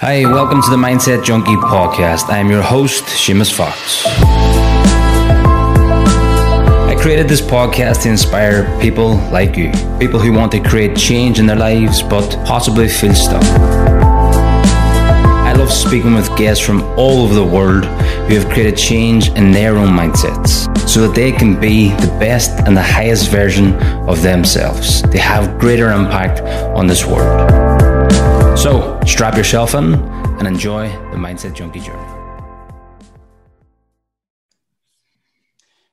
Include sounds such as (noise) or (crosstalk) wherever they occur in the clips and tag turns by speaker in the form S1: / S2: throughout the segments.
S1: Hi, welcome to the Mindset Junkie podcast. I am your host, Seamus Fox. I created this podcast to inspire people like you, people who want to create change in their lives but possibly feel stuck. I love speaking with guests from all over the world who have created change in their own mindsets so that they can be the best and the highest version of themselves. They have greater impact on this world. So strap yourself in and enjoy the Mindset Junkie journey.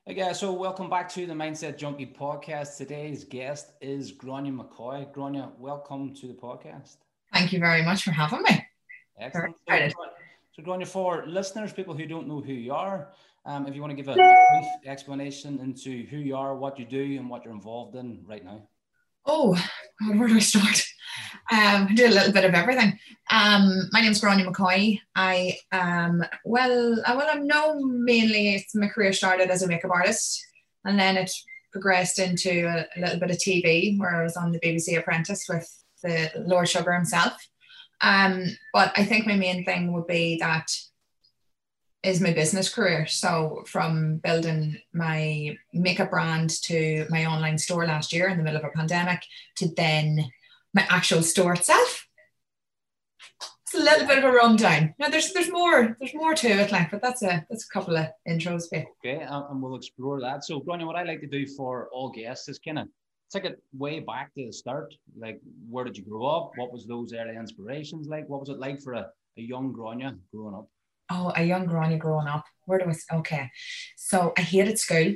S1: Hey guys, so welcome back to the Mindset Junkie podcast. Today's guest is Gráinne McCoy. Gráinne, welcome to the podcast.
S2: Thank you very much for having me.
S1: Excellent. So, Gráinne, for listeners, people who don't know who you are, um, if you want to give a brief explanation into who you are, what you do, and what you're involved in right now.
S2: Oh, God, where do I start? Um, I do a little bit of everything. Um, my is Gráinne McCoy. I um, well, I, well, I'm known mainly. My career started as a makeup artist, and then it progressed into a, a, little bit of TV, where I was on the BBC Apprentice with the Lord Sugar himself. Um, but I think my main thing would be that is my business career. So from building my makeup brand to my online store last year in the middle of a pandemic to then my actual store itself. It's a little bit of a rundown. Now there's there's more there's more to it, like, but that's a that's a couple of intros.
S1: Okay, uh, and we'll explore that. So, Gráinne, what I like to do for all guests is kind of take it way back to the start. Like, where did you grow up? What was those early inspirations like? What was it like for a, a young Gráinne growing up?
S2: Oh, a young Gráinne growing up. Where do I? Okay, so I hated school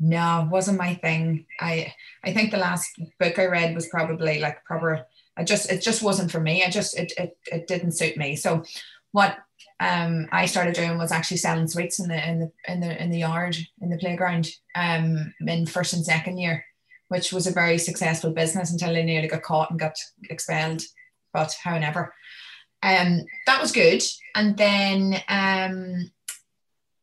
S2: no, wasn't my thing. I I think the last book I read was probably like proper. I just it just wasn't for me. I just it it, it didn't suit me. So what um I started doing was actually selling sweets in the in the in the in the yard in the playground um in first and second year, which was a very successful business until I nearly got caught and got expelled. But however, um that was good. And then um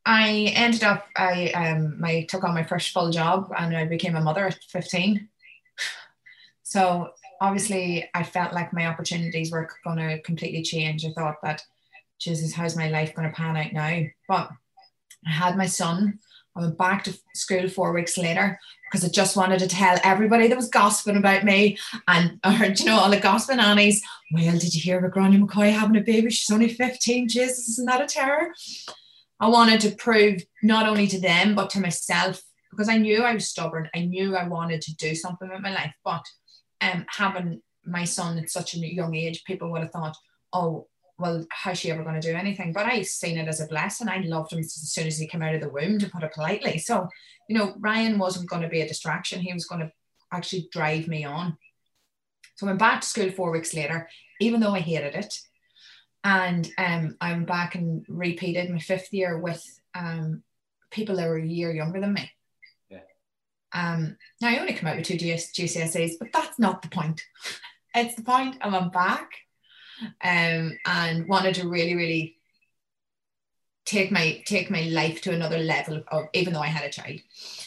S2: I ended up I um I took on my first full job and I became a mother at 15. (laughs) So obviously I felt like my opportunities were going to completely change. I thought that Jesus, how's my life going to pan out now? But I had my son. I went back to school four weeks later because I just wanted to tell everybody that was gossiping about me. And I heard, you know, all the gossiping Annies, well, did you hear about Gráinne McCoy having a baby? She's only 15. Jesus, isn't that a terror? I wanted to prove not only to them, but to myself, because I knew I was stubborn. I knew I wanted to do something with my life. But um, having my son at such a young age, people would have thought, oh, well, how's she ever going to do anything? But I seen it as a blessing. I loved him as soon as he came out of the womb, to put it politely. So, you know, Ryan wasn't going to be a distraction. He was going to actually drive me on. So I went back to school four weeks later, even though I hated it and um, I'm back and repeated my fifth year with um, people that were a year younger than me. Yeah. Um, now I only come out with two GCSEs, but that's not the point. (laughs) it's the point I'm back um, and wanted to really, really take my take my life to another level of even though I had a child.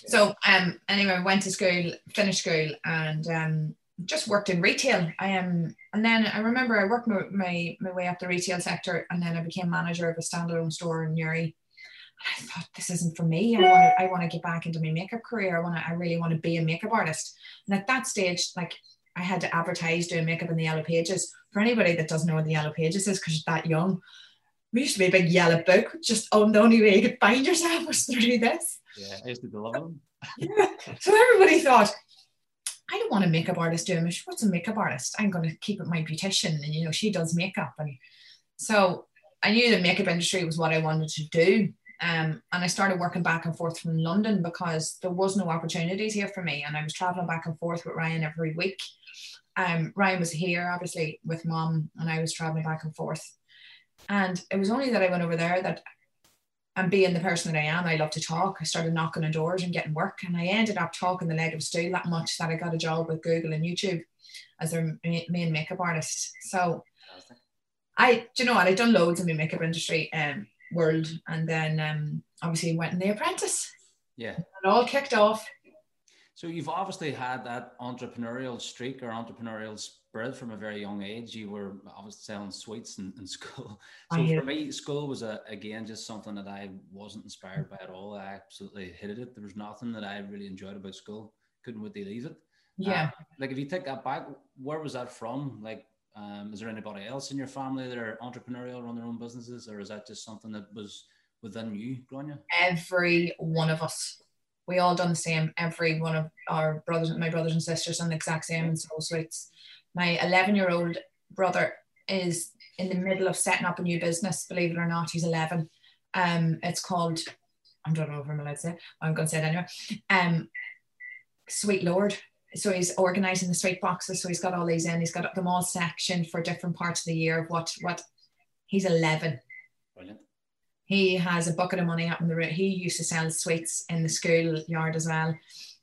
S2: So um anyway, I went to school, finished school and um just worked in retail. I am, um, and then I remember I worked my, my, my way up the retail sector, and then I became manager of a standalone store in Newry. And I thought this isn't for me. I want to I want to get back into my makeup career. I want to I really want to be a makeup artist. And at that stage, like I had to advertise doing makeup in the yellow pages. For anybody that doesn't know what the yellow pages is, because you're that young, we used to be a big yellow book. Just oh, the only way you could find yourself (laughs) was through this.
S1: Yeah, I used to love them.
S2: yeah. So everybody thought, I don't want a makeup artist doing it. What's a makeup artist? I'm going to keep it my beautician, and you know she does makeup, and so I knew the makeup industry was what I wanted to do. Um, and I started working back and forth from London because there was no opportunities here for me, and I was traveling back and forth with Ryan every week. Um, Ryan was here, obviously, with mom, and I was traveling back and forth. And it was only that I went over there that and being the person that I am, I love to talk. I started knocking on doors and getting work, and I ended up talking the leg of steel that much that I got a job with Google and YouTube as their main makeup artist. So, I, you know what, I've done loads in the makeup industry um, world, and then um, obviously went in the apprentice.
S1: Yeah,
S2: it all kicked off.
S1: So you've obviously had that entrepreneurial streak or entrepreneurial bred from a very young age. You were obviously selling sweets in, in (laughs) school. So for me, school was a, again just something that I wasn't inspired by at all. I absolutely hated it. There was nothing that I really enjoyed about school. Couldn't to leave it.
S2: Yeah.
S1: Uh, like if you take that back, where was that from? Like, um, is there anybody else in your family that are entrepreneurial, run their own businesses, or is that just something that was within you, Gráinne?
S2: Every one of us. We all done the same. Every one of our brothers, my brothers and sisters, done the exact same in Soul Sweets. My 11 year old brother is in the middle of setting up a new business. Believe it or not, he's 11. Um, it's called. I don't know if I'm allowed to say. I'm going to say it anyway. Um, Sweet Lord so he's organizing the sweet boxes. So he's got all these in. He's got them all sectioned for different parts of the year of what what he's 11.
S1: Brilliant.
S2: He has a bucket of money up in the room. He used to sell sweets in the school yard as well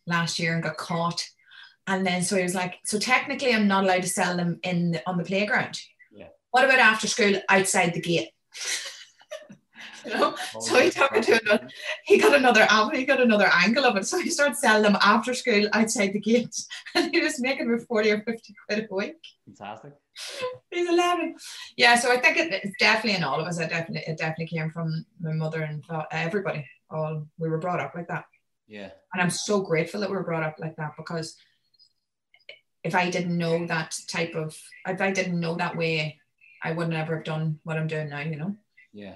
S2: last year and got caught. And then so he was like, so technically I'm not allowed to sell them in the, on the playground.
S1: Yeah.
S2: What about after school outside the gate? (laughs) you know. Oh, (laughs) so he took it to another, he got another he got another angle of it. So he started selling them after school outside the gate, (laughs) and he was making about forty or fifty quid a week.
S1: Fantastic.
S2: He's eleven. Yeah, so I think it, it's definitely in all of us. I definitely it definitely came from my mother and everybody. All we were brought up like that.
S1: Yeah.
S2: And I'm so grateful that we were brought up like that because if I didn't know that type of if I didn't know that way, I wouldn't ever have done what I'm doing now, you know.
S1: Yeah.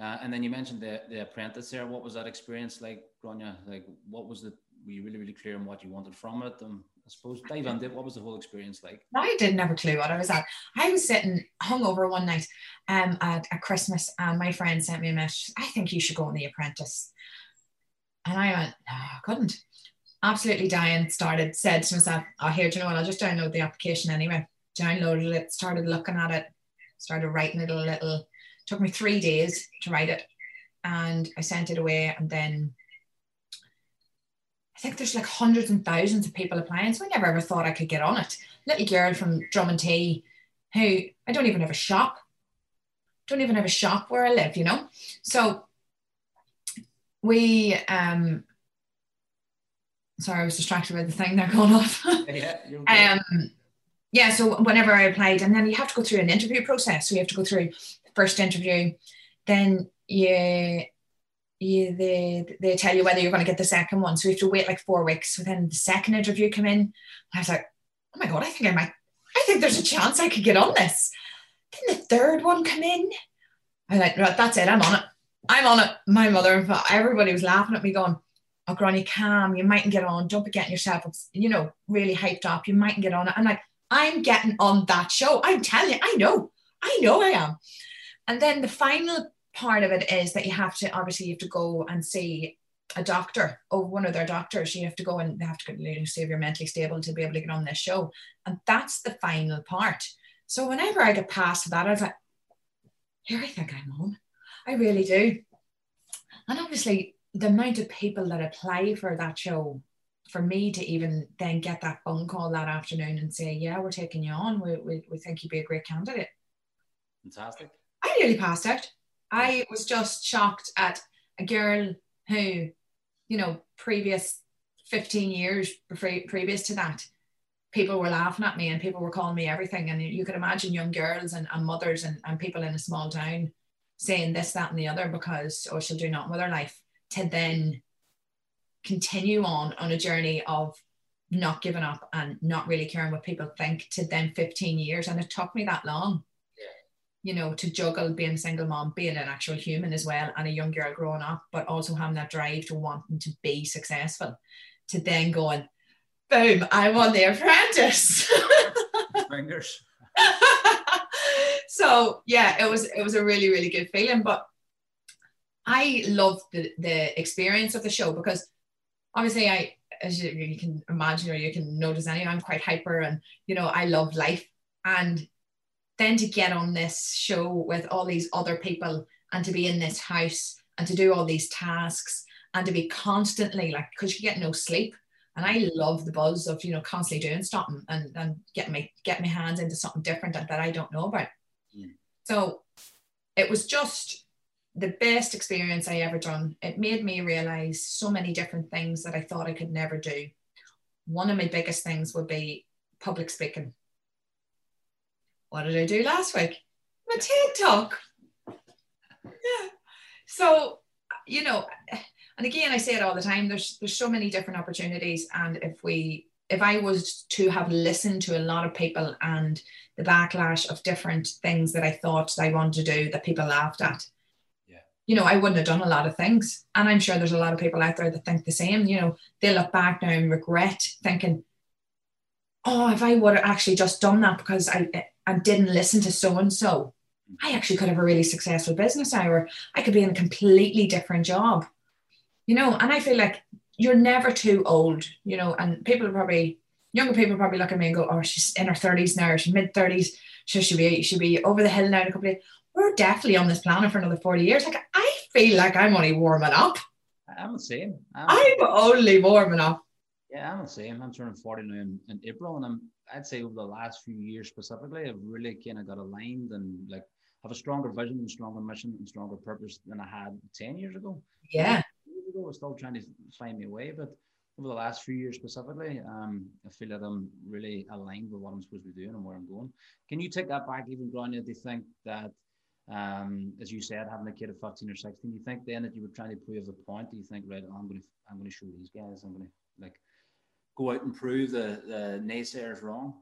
S1: Uh, and then you mentioned the, the apprentice there. What was that experience like, Gráinne? Like, what was the, were you really, really clear on what you wanted from it? And I suppose, dive into it. What was the whole experience like?
S2: I didn't have a clue what I was at. I was sitting hungover one night um, at, at Christmas, and my friend sent me a message. I think you should go on The Apprentice. And I went, no, I couldn't. Absolutely dying. Started, said to myself, oh, here, do you know what? I'll just download the application anyway. Downloaded it, started looking at it, started writing it a little took me three days to write it and I sent it away and then I think there's like hundreds and thousands of people applying. So I never ever thought I could get on it. Little girl from Drumintee who I don't even have a shop. Don't even have a shop where I live, you know? So we um sorry, I was distracted by the thing they're going off. (laughs)
S1: yeah, (laughs)
S2: um yeah, so whenever I applied, and then you have to go through an interview process. So you have to go through first interview, then you you they they tell you whether you're going to get the second one. So you have to wait like four weeks. So then the second interview come in. I was like, oh my god, I think I might. I think there's a chance I could get on this. Then the third one come in. I like, right, that's it. I'm on it. I'm on it. My mother, and father, everybody was laughing at me, going, "Oh, Granny, calm. You mightn't get on. Don't be getting yourself, you know, really hyped up. You mightn't get on it." I'm like, I'm getting on that show. I'm telling you, I know, I know, I am. And then the final part of it is that you have to obviously you have to go and see a doctor or one of their doctors. You have to go and they have to you know, see if you're mentally stable to be able to get on this show. And that's the final part. So whenever I get past that, I was like, here I think I'm on. I really do. And obviously the amount of people that apply for that show, for me to even then get that phone call that afternoon and say, yeah, we're taking you on. We, we, we think you'd be a great candidate.
S1: Fantastic.
S2: I nearly passed out. I was just shocked at a girl who, you know, previous 15 years previous to that, people were laughing at me and people were calling me everything. And you could imagine young girls and, and mothers and, and people in a small town saying this, that, and the other because, oh, she'll do nothing with her life to then continue on on a journey of not giving up and not really caring what people think to then 15 years. And it took me that long you know, to juggle being a single mom, being an actual human as well, and a young girl growing up, but also having that drive to wanting to be successful, to then going, boom, I'm on the apprentice. (laughs)
S1: Fingers.
S2: so yeah, it was it was a really, really good feeling. But I loved the, the experience of the show because obviously I as you, you can imagine or you can notice anyway, I'm quite hyper and you know, I love life. And then to get on this show with all these other people and to be in this house and to do all these tasks and to be constantly like because you get no sleep and I love the buzz of you know constantly doing something and and get my get my hands into something different that, that I don't know about. Mm. So it was just the best experience I ever done. It made me realize so many different things that I thought I could never do. One of my biggest things would be public speaking what did I do last week? My TED talk. Yeah. So, you know, and again, I say it all the time. There's there's so many different opportunities, and if we if I was to have listened to a lot of people and the backlash of different things that I thought I wanted to do that people laughed at,
S1: yeah.
S2: you know, I wouldn't have done a lot of things. And I'm sure there's a lot of people out there that think the same. You know, they look back now and regret thinking, oh, if I would have actually just done that because I I didn't listen to so and so, I actually could have a really successful business or I could be in a completely different job. You know, and I feel like you're never too old, you know, and people are probably younger people probably look at me and go, Oh, she's in her 30s now, or she's mid 30s, she should be she should be over the hill now in a couple of We're definitely on this planet for another 40 years. Like I feel like I'm only warming up.
S1: I'm the same. I'm,
S2: I'm only warming up.
S1: Yeah, I'm the same. I'm turning 40 now in, in April, and I'm I'd say over the last few years specifically, I've really kind of got aligned and like have a stronger vision and stronger mission and stronger purpose than I had 10 years ago.
S2: Yeah.
S1: Years ago, I was still trying to find my way, but over the last few years specifically, um, I feel that I'm really aligned with what I'm supposed to be doing and where I'm going. Can you take that back even, Gráinne, do you think that, um, as you said, having a kid of 15 or 16, do you think then that you were trying to prove the point? Do you think, right, I'm going to, I'm going to show these guys, I'm going to like go out and prove the, the naysayers wrong?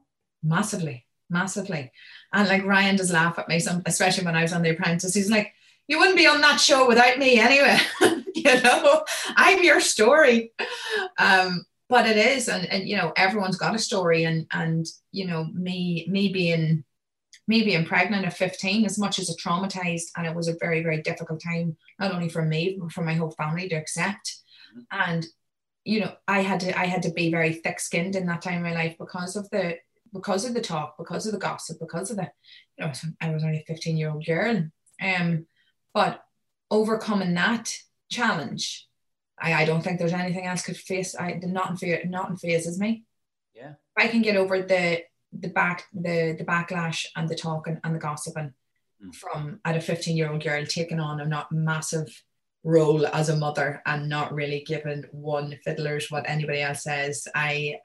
S2: Massively, massively. And like Ryan does laugh at me, some, especially when I was on The Apprentice. He's like, you wouldn't be on that show without me anyway. (laughs) you know, I'm your story. Um, but it is, and, and you know, everyone's got a story, and and you know, me me being me being pregnant at 15, as much as it traumatized, and it was a very very difficult time, not only for me but for my whole family to accept. And you know, I had to I had to be very thick skinned in that time of my life because of the because of the talk, because of the gossip, because of the you know I was only a 15 year old girl. Um, but overcoming that challenge, I, I don't think there's anything else could face. I did not in fear, not in phases me.
S1: Yeah.
S2: If I can get over the the back the the backlash and the talking and the gossiping mm. from at a 15 year old girl taking on a not massive role as a mother and not really giving one fiddlers what anybody else says. I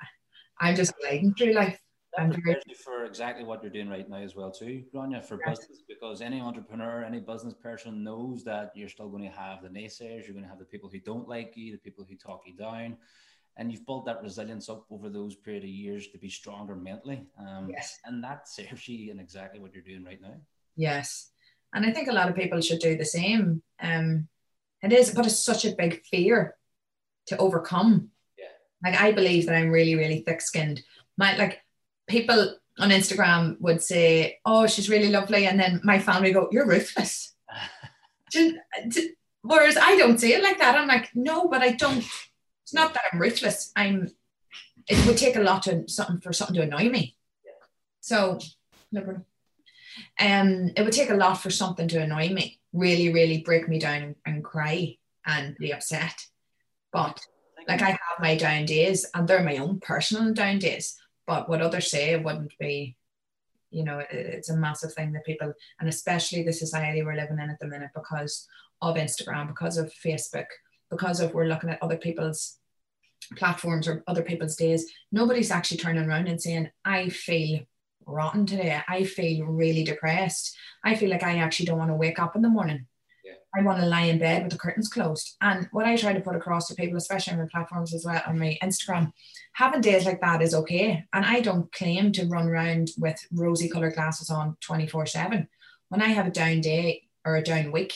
S2: I'm just gliding through life.
S1: I'm very for exactly what you're doing right now as well too, Gráinne, for yes. business because any entrepreneur, any business person knows that you're still going to have the naysayers, you're going to have the people who don't like you, the people who talk you down. And you've built that resilience up over those period of years to be stronger mentally. Um,
S2: yes.
S1: And that (laughs) serves you in exactly what you're doing right now.
S2: Yes. And I think a lot of people should do the same. Um, it is, but it's such a big fear to overcome.
S1: Yeah.
S2: Like I believe that I'm really, really thick skinned. My like people on Instagram would say, "Oh, she's really lovely," and then my family go, "You're ruthless." (laughs) Whereas I don't see it like that. I'm like, no, but I don't. It's not that I'm ruthless. I'm. It would take a lot to something for something to annoy me. Yeah. So, um, it would take a lot for something to annoy me. Really, really break me down and, cry and be upset. But like I have my down days, and they're my own personal down days but what others say wouldn't be you know it's a massive thing that people and especially the society we're living in at the minute because of instagram because of facebook because of we're looking at other people's platforms or other people's days nobody's actually turning around and saying i feel rotten today i feel really depressed i feel like i actually don't want to wake up in the morning I want to lie in bed with the curtains closed. And what I try to put across to people, especially on my platforms as well, on my Instagram, having days like that is okay. And I don't claim to run around with rosy colored glasses on 24 7. When I have a down day or a down week,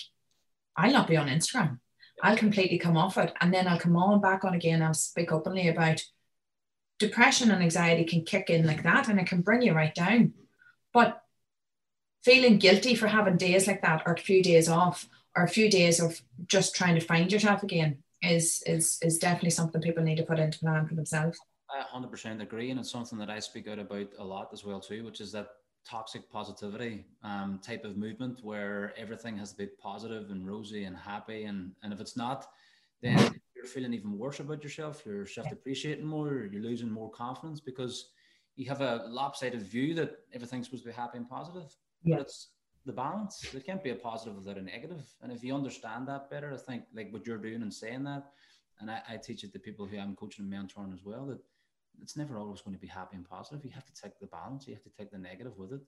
S2: I'll not be on Instagram. I'll completely come off it. And then I'll come on back on again. I'll speak openly about depression and anxiety can kick in like that and it can bring you right down. But feeling guilty for having days like that or a few days off or a few days of just trying to find yourself again is is is definitely something people need to put into plan for themselves.
S1: I 100% agree, and it's something that I speak out about a lot as well too, which is that toxic positivity um, type of movement where everything has to be positive and rosy and happy, and and if it's not, then you're feeling even worse about yourself. You're self-depreciating more. You're losing more confidence because you have a lopsided view that everything's supposed to be happy and positive.
S2: Yeah.
S1: But it's the balance. There can't be a positive without a negative. And if you understand that better, I think like what you're doing and saying that, and I, I teach it to people who I'm coaching and mentoring as well, that it's never always going to be happy and positive. You have to take the balance. You have to take the negative with it.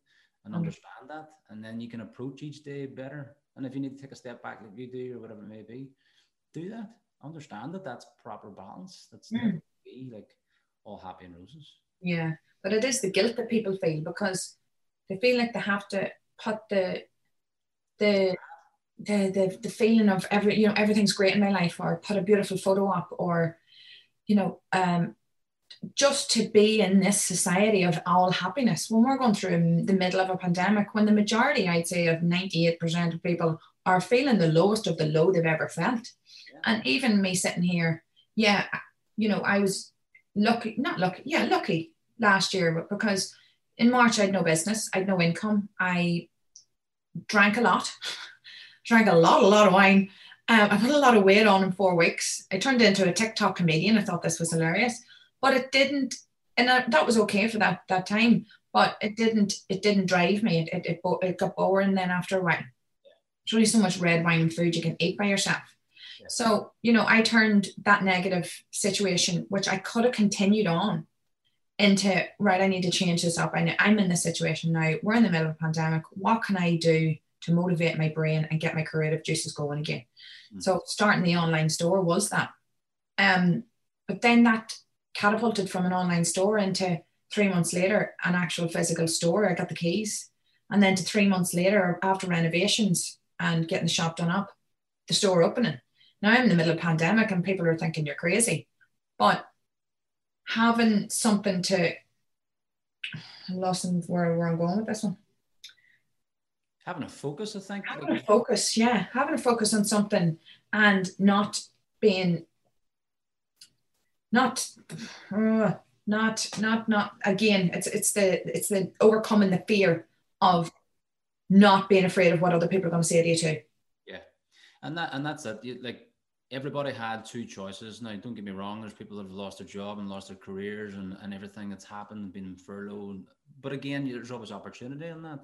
S1: and mm-hmm. understand that, and then you can approach each day better. And if you need to take a step back, like you do, or whatever it may be, do that. Understand that that's proper balance. That's mm. be like all happy and roses.
S2: Yeah, but it is the guilt that people feel because they feel like they have to put the the the the, the feeling of every you know everything's great in my life or put a beautiful photo up or you know um just to be in this society of all happiness when we're going through the middle of a pandemic when the majority i'd say of 98% of people are feeling the lowest of the low they've ever felt. And even me sitting here yeah you know i was lucky not lucky yeah lucky last year because in march i had no business i had no income. I drank a lot (laughs) drank a lot a lot of wine. Um, i put a lot of weight on in four weeks. I turned into a tiktok comedian. I thought this was hilarious but it didn't and that was okay for that that time but it didn't it didn't drive me. It, it, it, it got boring then after a while. There's only so much red wine and food you can eat by yourself yeah. so you know i turned that negative situation which i could have continued on into right i need to change this up I, i'm in this situation now we're in the middle of a pandemic what can i do to motivate my brain and get my creative juices going again mm-hmm. so starting the online store was that um but then that catapulted from an online store into three months later an actual physical store. I got the keys. And then to three months later, after renovations and getting the shop done up, the store opening. Now I'm in the middle of a pandemic and people are thinking you're crazy. But having something to I lost where, where I'm going with this one.
S1: Having a focus, I think.
S2: Having a focus, yeah. Having a focus on something and not being not uh, not not not again it's it's the it's the overcoming the fear of not being afraid of what other people are going to say to you too
S1: yeah and that and that's it like everybody had two choices. Now don't get me wrong there's people that have lost their job and lost their careers and, and everything that's happened and been furloughed. But again there's always opportunity in that.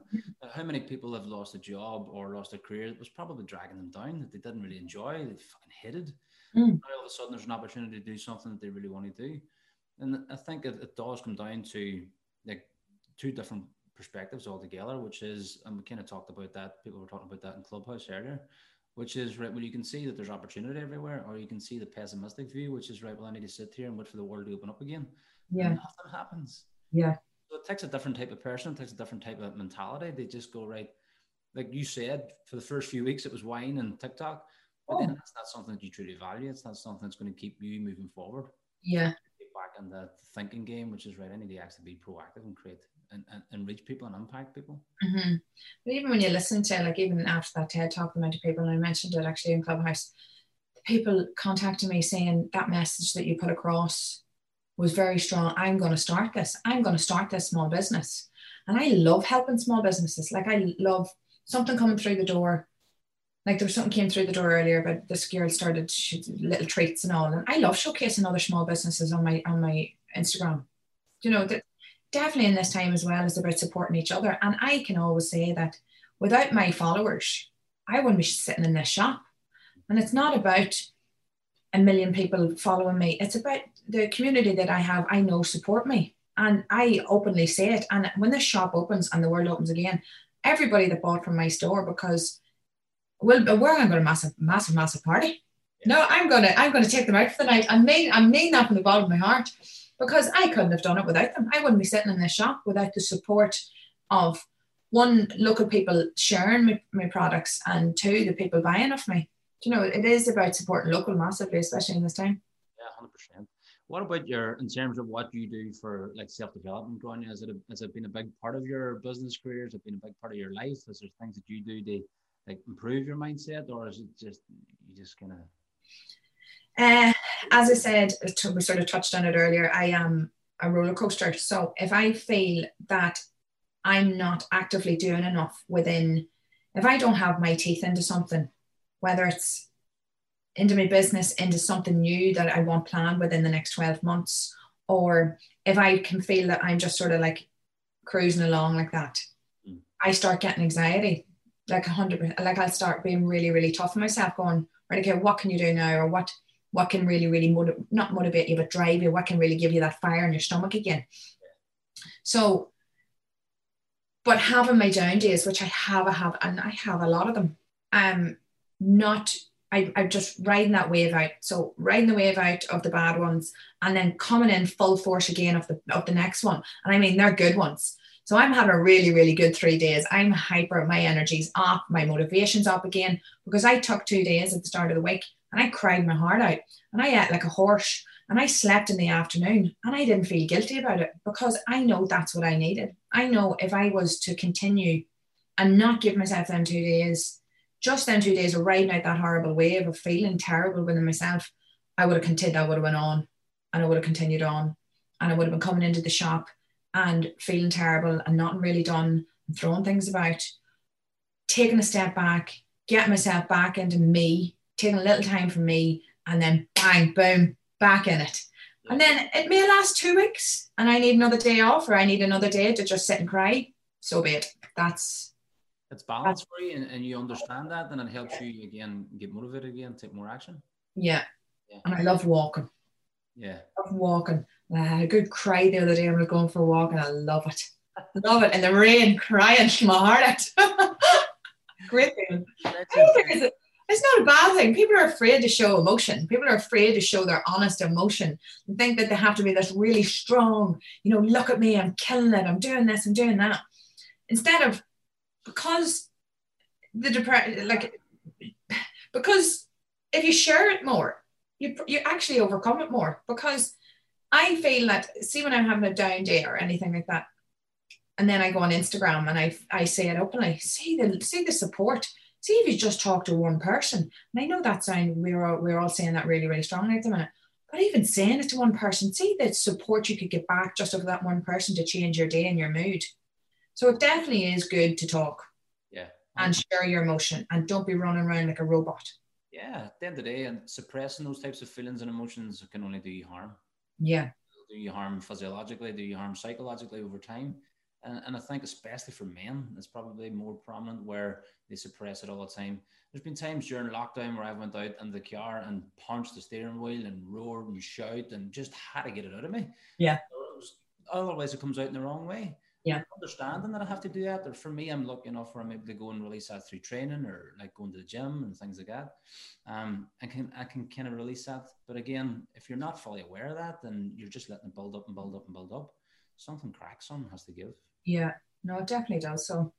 S1: How many people have lost a job or lost a career it was probably dragging them down that they didn't really enjoy they fucking hated? Mm. Now all of a sudden there's an opportunity to do something that they really want to do. And I think it, it does come down to like two different perspectives altogether, which is, and we kind of talked about that, people were talking about that in Clubhouse earlier, which is right, well, you can see that there's opportunity everywhere, or you can see the pessimistic view, which is right, well, I need to sit here and wait for the world to open up again.
S2: Yeah. And
S1: nothing happens.
S2: Yeah.
S1: So it takes a different type of person, it takes a different type of mentality. They just go, right, like you said, for the first few weeks, it was wine and TikTok. But oh. then that's not something that you truly value. It's not something that's going to keep you moving forward.
S2: Yeah.
S1: Get back in the thinking game, which is right. I need to actually be proactive and create and, and, reach people and impact people.
S2: Mm-hmm. But even when you listen to, like, even after that TED talk, the amount of people, and I mentioned it actually in Clubhouse, the people contacted me saying that message that you put across was very strong. I'm going to start this. I'm going to start this small business. And I love helping small businesses. Like, I love something coming through the door like there was something came through the door earlier but this girl started little treats and all and I love showcasing other small businesses on my on my Instagram you know that definitely in this time as well is about supporting each other. And I can always say that without my followers I wouldn't be sitting in this shop. And it's not about a million people following me. It's about the community that I have. I know support me. And I openly say it. And when this shop opens and the world opens again everybody that bought from my store because well, we're going to go to massive, massive, massive party. No, I'm gonna, I'm gonna take them out for the night. I mean, I mean that from the bottom of my heart because I couldn't have done it without them. I wouldn't be sitting in this shop without the support of one local people sharing my, my products and two the people buying off me. Do you know, it is about supporting local massively, especially in this time.
S1: Yeah, hundred percent. What about your in terms of what you do for like self development, Gráinne? Has it has it been a big part of your business career? Has it been a big part of your life? Is there things that you do to like improve your mindset, or is it just you just kind of?
S2: Uh, as I said, we sort of touched on it earlier. I am a roller coaster. So if I feel that I'm not actively doing enough within, if I don't have my teeth into something, whether it's into my business, into something new that I want planned within the next 12 months, or if I can feel that I'm just sort of like cruising along like that, mm. I start getting anxiety like a hundred percent like I'll start being really, really tough on myself, going, right, okay, what can you do now? Or what what can really, really motivate not motivate you, but drive you, what can really give you that fire in your stomach again. So but having my down days, which I have, I have, and I have a lot of them, um, not I, I'm just riding that wave out. So riding the wave out of the bad ones and then coming in full force again of the of the next one. And I mean they're good ones. So I'm having a really, really good three days. I'm hyper, my energy's up, my motivation's up again because I took two days at the start of the week and I cried my heart out and I ate like a horse and I slept in the afternoon and I didn't feel guilty about it because I know that's what I needed. I know if I was to continue and not give myself them two days, just them two days of riding out that horrible wave of feeling terrible within myself, I would have continued, I would have went on and I would have continued on and I would have been coming into the shop and feeling terrible and not really done and throwing things about, taking a step back, getting myself back into me, taking a little time for me, and then bang, boom, back in it. And then it may last two weeks and I need another day off or I need another day to just sit and cry. So be it. That's
S1: it's balance for you and, and you understand that and it helps you again get motivated again, take more action.
S2: Yeah. yeah. And I love walking.
S1: Yeah.
S2: I love walking. I had a good cry the other day. I was going for a walk and I love it. I love it. In the rain, crying (laughs) my heart out. (laughs) Great feeling. It's not a bad thing. People are afraid to show emotion. People are afraid to show their honest emotion and think that they have to be this really strong, you know, look at me, I'm killing it, I'm doing this, I'm doing that. Instead of because the depression, like, because if you share it more, you, you actually overcome it more because I feel that see when I'm having a down day or anything like that, and then I go on Instagram and I I say it openly, see the see the support. See if you just talk to one person. And I know that sound we're all, we're all saying that really, really strongly at the minute. But even saying it to one person, see the support you could get back just over that one person to change your day and your mood. So it definitely is good to talk.
S1: Yeah.
S2: And share your emotion and don't be running around like a robot.
S1: Yeah, at the end of the day, and suppressing those types of feelings and emotions can only do you harm.
S2: Yeah.
S1: Do you harm physiologically? Do you harm psychologically over time? And, and I think especially for men, it's probably more prominent where they suppress it all the time. There's been times during lockdown where I went out in the car and punched the steering wheel and roared and shout and just had to get it out of me.
S2: Yeah.
S1: Otherwise, it comes out in the wrong way
S2: yeah.
S1: understanding that I have to do that. Or for me, I'm lucky enough where I'm able to go and release that through training or like going to the gym and things like that. Um, I can I can kind of release that. But again, if you're not fully aware of that, then you're just letting it build up and build up and build up. Something cracks on has to give.
S2: Yeah, no, it definitely does. So,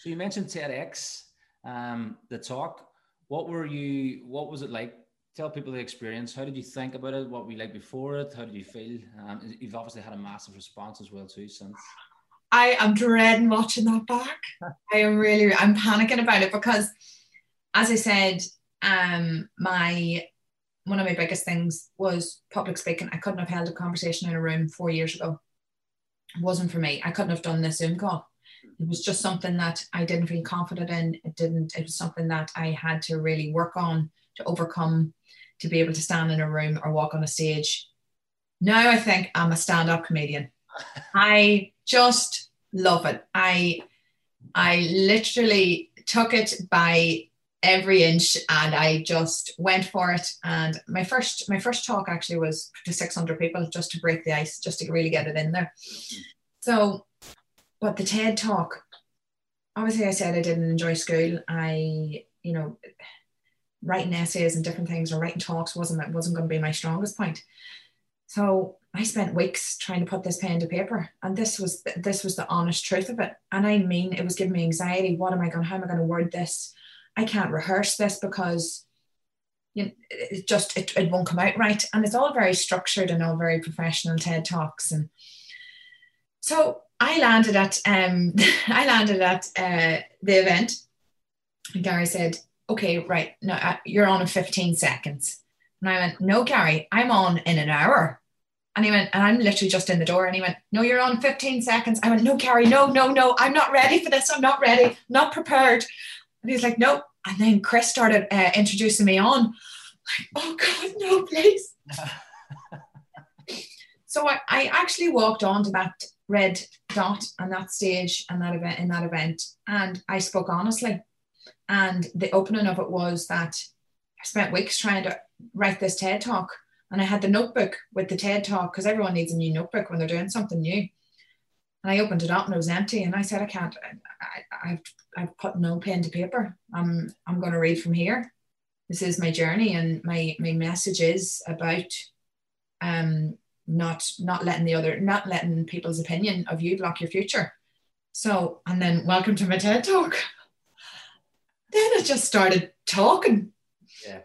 S1: so you mentioned TEDx, um, the talk. What were you? What was it like? Tell people the experience. How did you think about it? What were you like before it? How did you feel? Um, you've obviously had a massive response as well too since.
S2: I am dreading watching that back. (laughs) I am really, I'm panicking about it because, as I said, um, my one of my biggest things was public speaking. I couldn't have held a conversation in a room four years ago. Wasn't for me. I couldn't have done this Zoom call. It was just something that I didn't feel confident in. It didn't. It was something that I had to really work on to overcome, to be able to stand in a room or walk on a stage. Now I think I'm a stand-up comedian. I just love it. I I literally took it by every inch and I just went for it. And my first my first talk actually was to 600 people just to break the ice, just to really get it in there. So, but the TED talk, obviously, I said I didn't enjoy school. I, you know, writing essays and different things or writing talks wasn't wasn't going to be my strongest point. So I spent weeks trying to put this pen to paper, and this was this was the honest truth of it. And I mean, it was giving me anxiety. What am I going? How am I going to word this? I can't rehearse this because you know, it just it, it won't come out right. And it's all very structured and all very professional TED talks. And so I landed at um (laughs) I landed at uh, the event, and Gary said, "Okay, right now uh, you're on in 15 seconds." And I went, "No, Gary, I'm on in an hour." And he went, and I'm literally just in the door. And he went, No, you're on 15 seconds. I went, No, Gary, no, no, no, I'm not ready for this. I'm not ready, not prepared. And he's like, No. And then Chris started uh, introducing me on. Like, oh God, no, please. (laughs) so I, I actually walked on to that red dot and that stage and that event in that event. And I spoke honestly. And the opening of it was that I spent weeks trying to write this TED talk and I had the notebook with the TED talk because everyone needs a new notebook when they're doing something new. And I opened it up and it was empty. And I said, I can't, I, have I've put no pen to paper. I'm, I'm going to read from here. This is my journey. And my, my message is about um, not, not letting the other, not letting people's opinion of you block your future. So, and then welcome to my TED talk. (laughs) then I just started talking.
S1: Yeah.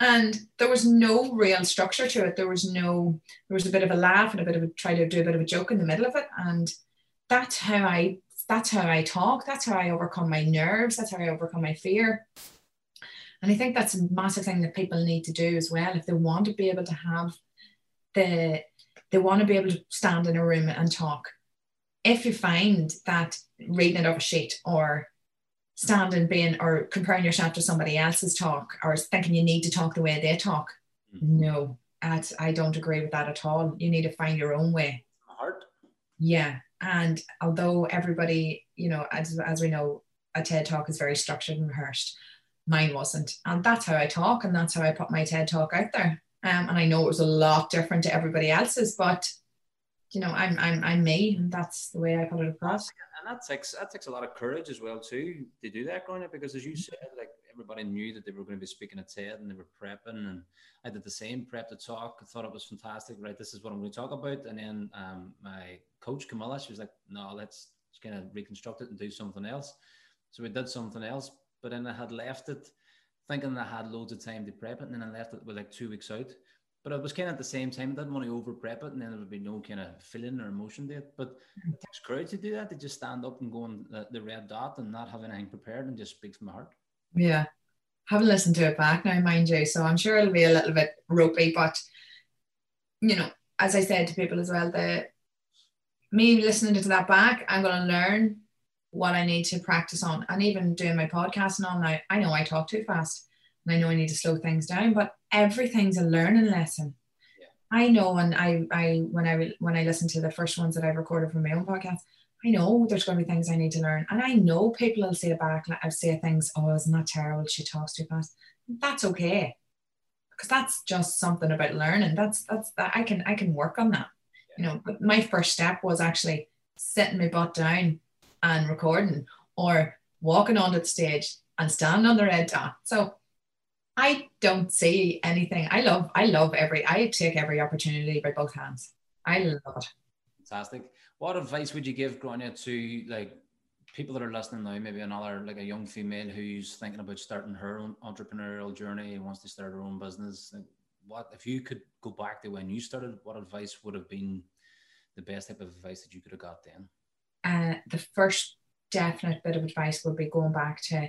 S2: And there was no real structure to it. There was no, there was a bit of a laugh and a bit of a try to do a bit of a joke in the middle of it. And that's how I that's how I talk. That's how I overcome my nerves. That's how I overcome my fear. And I think that's a massive thing that people need to do as well. If they want to be able to have the, they want to be able to stand in a room and talk. If you find that reading it off a sheet or standing being or comparing yourself to somebody else's talk or thinking you need to talk the way they talk, mm-hmm. no, I don't agree with that at all. You need to find your own way.
S1: Hard.
S2: Yeah. And although everybody, you know, as, as we know, a TED talk is very structured and rehearsed, mine wasn't. And that's how I talk and that's how I put my TED talk out there. Um, and I know it was a lot different to everybody else's, but you know, I'm I'm I'm me, and that's the way I put it across.
S1: And that takes that takes a lot of courage as well too to do that, Gráinne, because as you said, like everybody knew that they were going to be speaking at TED and they were prepping, and I did the same, prep to talk. I thought it was fantastic. Right, this is what I'm going to talk about. And then um, my coach Camilla, she was like, "No, let's kind of reconstruct it and do something else." So we did something else, but then I had left it thinking I had loads of time to prep it, and then I left it with like two weeks out. But it was kind of at the same time, I didn't want to over prep it, and then there would be no kind of feeling or emotion it. But it takes courage to do that, to just stand up and go on the, the red dot and not have anything prepared and just speak from the heart.
S2: Yeah. Haven't listened to it back now, mind you. So I'm sure it'll be a little bit ropey, but you know, as I said to people as well, the me listening to that back, I'm going to learn what I need to practice on. And even doing my podcast and all now, I know I talk too fast and I know I need to slow things down, but everything's a learning lesson. Yeah. I know, and I, I, when I, when I listen to the first ones that I've recorded from my own podcast, I know there's going to be things I need to learn, and I know people will say back, I'll say things, oh, isn't that terrible? She talks too fast. That's okay, because that's just something about learning. That's that's that I can I can work on that. You know, but my first step was actually sitting my butt down and recording, or walking onto the stage and standing on the red dot. So I don't see anything. I love, I love every, I take every opportunity by both hands. I love it.
S1: Fantastic. What advice would you give, Gráinne, to like people that are listening now, maybe another, like a young female who's thinking about starting her own entrepreneurial journey and wants to start her own business? Like, what, if you could go back to when you started, what advice would have been the best type of advice that you could have got then?
S2: Uh, the first definite bit of advice would be going back to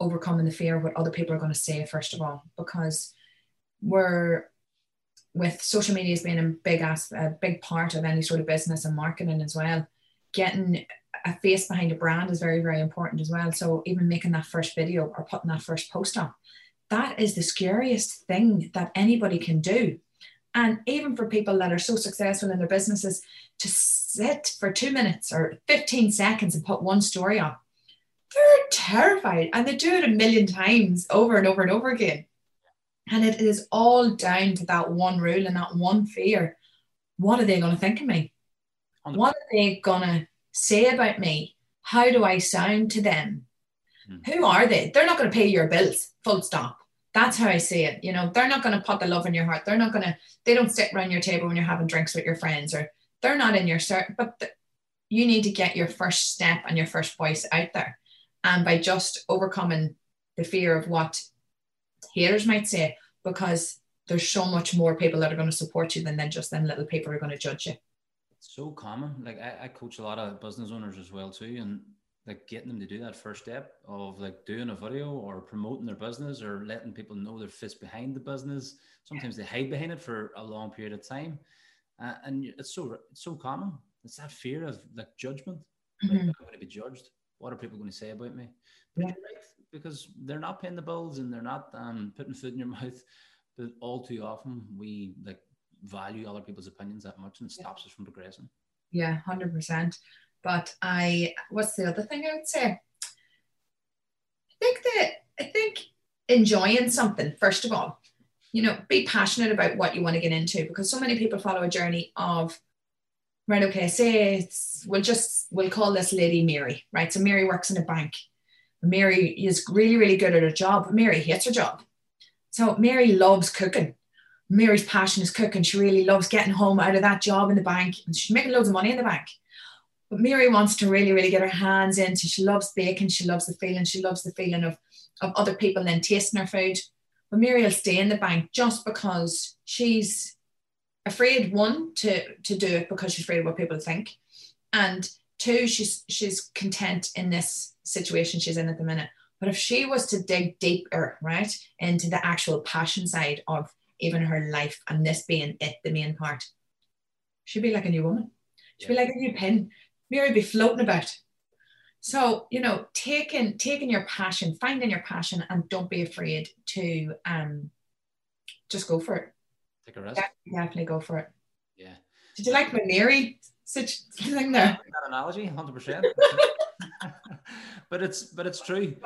S2: overcoming the fear of what other people are going to say first of all because we're with social media as being a big as a big part of any sort of business and marketing as well getting a face behind a brand is very very important as well so even making that first video or putting that first post up that is the scariest thing that anybody can do and even for people that are so successful in their businesses to sit for two minutes or 15 seconds and put one story up they're terrified and they do it a million times over and over and over again. And it is all down to that one rule and that one fear. What are they going to think of me? What are they going to say about me? How do I sound to them? Hmm. Who are they? They're not going to pay your bills, full stop. That's how I see it. You know, they're not going to put the love in your heart. They're not going to, they don't sit around your table when you're having drinks with your friends or they're not in your start, but the, you need to get your first step and your first voice out there and by just overcoming the fear of what haters might say because there's so much more people that are going to support you than then just them little people are going to judge you.
S1: It's so common. Like I, I coach a lot of business owners as well too and like getting them to do that first step of like doing a video or promoting their business or letting people know their fits behind the business. Sometimes they hide behind it for a long period of time. Uh, and it's so it's so common. It's that fear of like judgment. Mm-hmm. like, i'm going to be judged. What are people going to say about me? But yeah. right, because they're not paying the bills and they're not um, putting food in your (laughs) mouth. But all too often, we like value other people's opinions that much, and it stops yeah. us from progressing.
S2: Yeah, hundred percent. But I, what's the other thing I would say? I think that I think enjoying something first of all. You know, be passionate about what you want to get into because so many people follow a journey of right, okay, say it's, we'll just, we'll call this lady Mary, right? So Mary works in a bank. Mary is really, really good at her job, Mary hates her job. So Mary loves cooking. Mary's passion is cooking. She really loves getting home out of that job in the bank and she's making loads of money in the bank. But Mary wants to really, really get her hands into. She loves baking. She loves the feeling. She loves the feeling of, of other people then tasting her food. But Mary will stay in the bank just because she's afraid one to to do it because she's afraid of what people think, and two she's she's content in this situation she's in at the minute. But if she was to dig deeper, right, into the actual passion side of even her life and this being it, the main part, she'd be like a new woman. She'd be like a new pin. Mary be floating about. So, you know, taking taking your passion, finding your passion, and don't be afraid to um just go for it.
S1: Take a risk.
S2: Definitely, definitely go for it.
S1: Yeah.
S2: Did you like my Mary such (laughs) thing there?
S1: That analogy, hundred percent. (laughs) (laughs) But it's but it's true.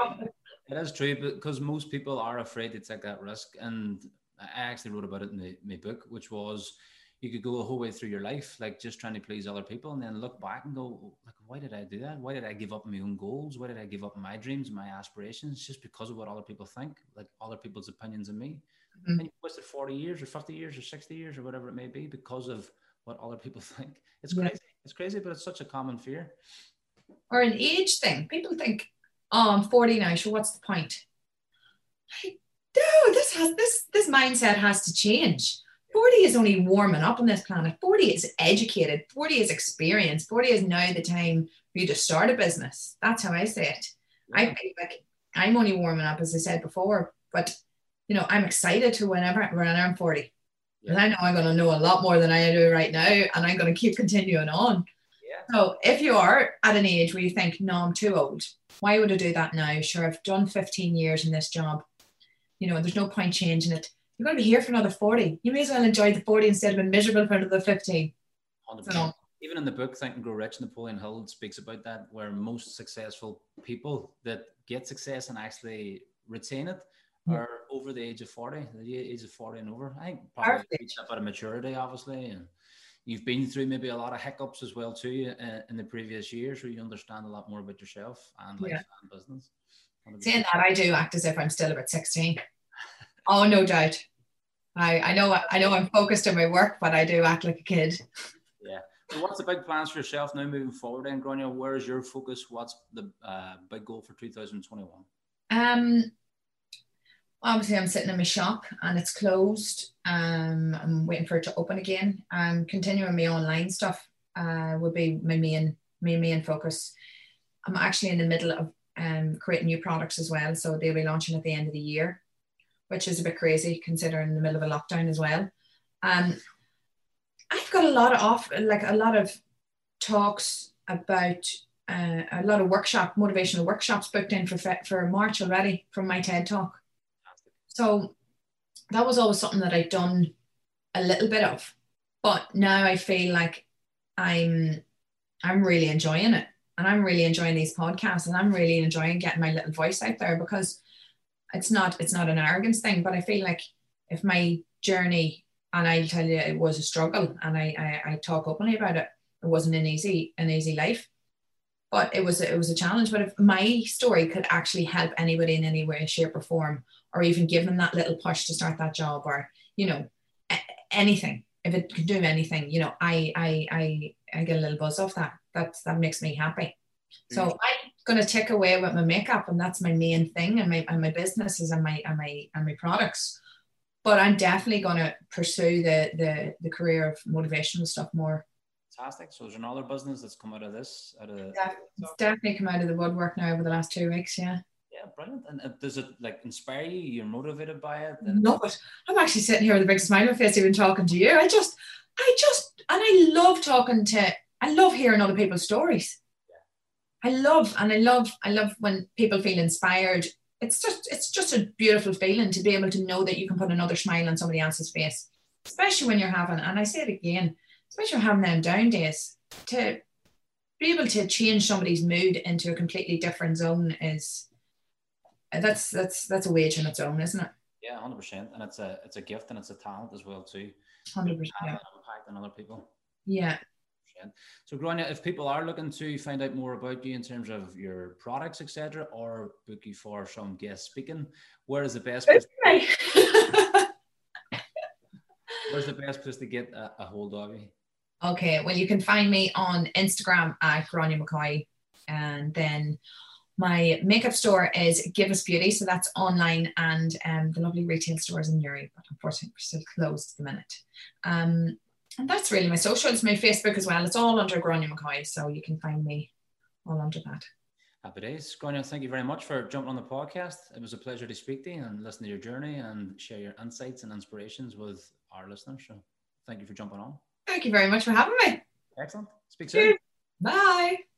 S1: It is true because most people are afraid to take that risk, and I actually wrote about it in the, my book, which was you could go a whole way through your life like just trying to please other people and then look back and go like why did i do that? Why did i give up my own goals? Why did i give up my dreams my aspirations just because of what other people think like other people's opinions of me? Mm-hmm. and you wasted 40 years or 50 years or 60 years or whatever it may be because of what other people (laughs) think. It's yeah. crazy. It's crazy but it's such a common fear
S2: or an age thing people think oh i'm 40 now so what's the point like, no this has this this mindset has to change 40 is only warming up on this planet. 40 is educated. 40 is experienced. 40 is now the time for you to start a business. That's how I say it. I feel like I'm only warming up, as I said before, but you know, I'm excited to whenever when I'm 40. Yeah. And I know I'm going to know a lot more than I do right now, and I'm going to keep continuing on. Yeah. So if you are at an age where you think, no, I'm too old, why would I do that now? Sure, I've done 15 years in this job. You know, there's no point changing it you're going to be here for another 40. You may as well enjoy the 40 instead of being miserable for another 15.
S1: 100%. Even in the book Think and Grow Rich, Napoleon Hill speaks about that, where most successful people that get success and actually retain it mm. are over the age of 40, the age of 40 and over. I think probably reach that bit of maturity, obviously. And you've been through maybe a lot of hiccups as well, too, uh, in the previous years, where you understand a lot more about yourself and life yeah. and business.
S2: Saying that, I do act as if I'm still about 16. (laughs) Oh, no doubt. I, I know I know I'm focused on my work, but I do act like a kid.
S1: Yeah. So what's the big plans for yourself now moving forward then, Gráinne? Where is your focus? What's the uh, big goal for 2021?
S2: Um obviously I'm sitting in my shop and it's closed. Um I'm waiting for it to open again. I'm continuing my online stuff uh would be my main my main focus. I'm actually in the middle of um creating new products as well. So they'll be launching at the end of the year which is a bit crazy considering the middle of a lockdown as well. Um, I've got a lot of off, like a lot of talks about uh, a lot of workshop, motivational workshops booked in for for March already from my TED talk. So that was always something that I'd done a little bit of, but now I feel like I'm I'm really enjoying it, and I'm really enjoying these podcasts, and I'm really enjoying getting my little voice out there because it's not it's not an arrogance thing, but I feel like if my journey and I'll tell you it was a struggle and I, I, I talk openly about it. It wasn't an easy an easy life. But it was it was a challenge. But if my story could actually help anybody in any way, shape, or form, or even give them that little push to start that job, or you know, anything, if it can do anything, you know, I I I I get a little buzz off that. That that makes me happy. So mm. I'm going to take away with my makeup, and that's my main thing, and my and my businesses and my and my and my products. But I'm definitely going to pursue the the the career of motivational stuff more.
S1: Fantastic. So there's another business that's come out of this. Out of
S2: yeah, it's definitely come out of the woodwork now over the last two weeks. Yeah.
S1: Yeah, brilliant. And uh, does it like inspire you? You're motivated by it?
S2: And- Love it. I'm actually sitting here with a big smile on my face, even talking to you. I just, I just, and I love talking to. I love hearing other people's stories. I love and I love I love when people feel inspired. It's just it's just a beautiful feeling to be able to know that you can put another smile on somebody else's face, especially when you're having and I say it again, especially when you're having them down days to be able to change somebody's mood into a completely different zone is that's that's that's a wage in its own, isn't it?
S1: Yeah, hundred percent, and it's a it's a gift and it's a talent as well too.
S2: Hundred percent.
S1: Impact on other people.
S2: Yeah,
S1: So, Gráinne, if people are looking to find out more about you in terms of your products, etc., or book you for some guest speaking, where is the best? Place (laughs) Where's the best place to get a, a hold of you?
S2: Okay, well, you can find me on Instagram at Gráinne McCoy, and then my makeup store is Give Us Beauty, so that's online, and um, the lovely retail stores in Newry, but unfortunately we're still closed at the minute. Um, and that's really my socials, my Facebook as well. It's all under Gráinne McCoy, so you can find me all under that.
S1: Happy days. Gráinne, thank you very much for jumping on the podcast. It was a pleasure to speak to you and listen to your journey and share your insights and inspirations with our listeners. So thank you for jumping on.
S2: Thank you very much for having me.
S1: Excellent. Speak soon.
S2: Bye.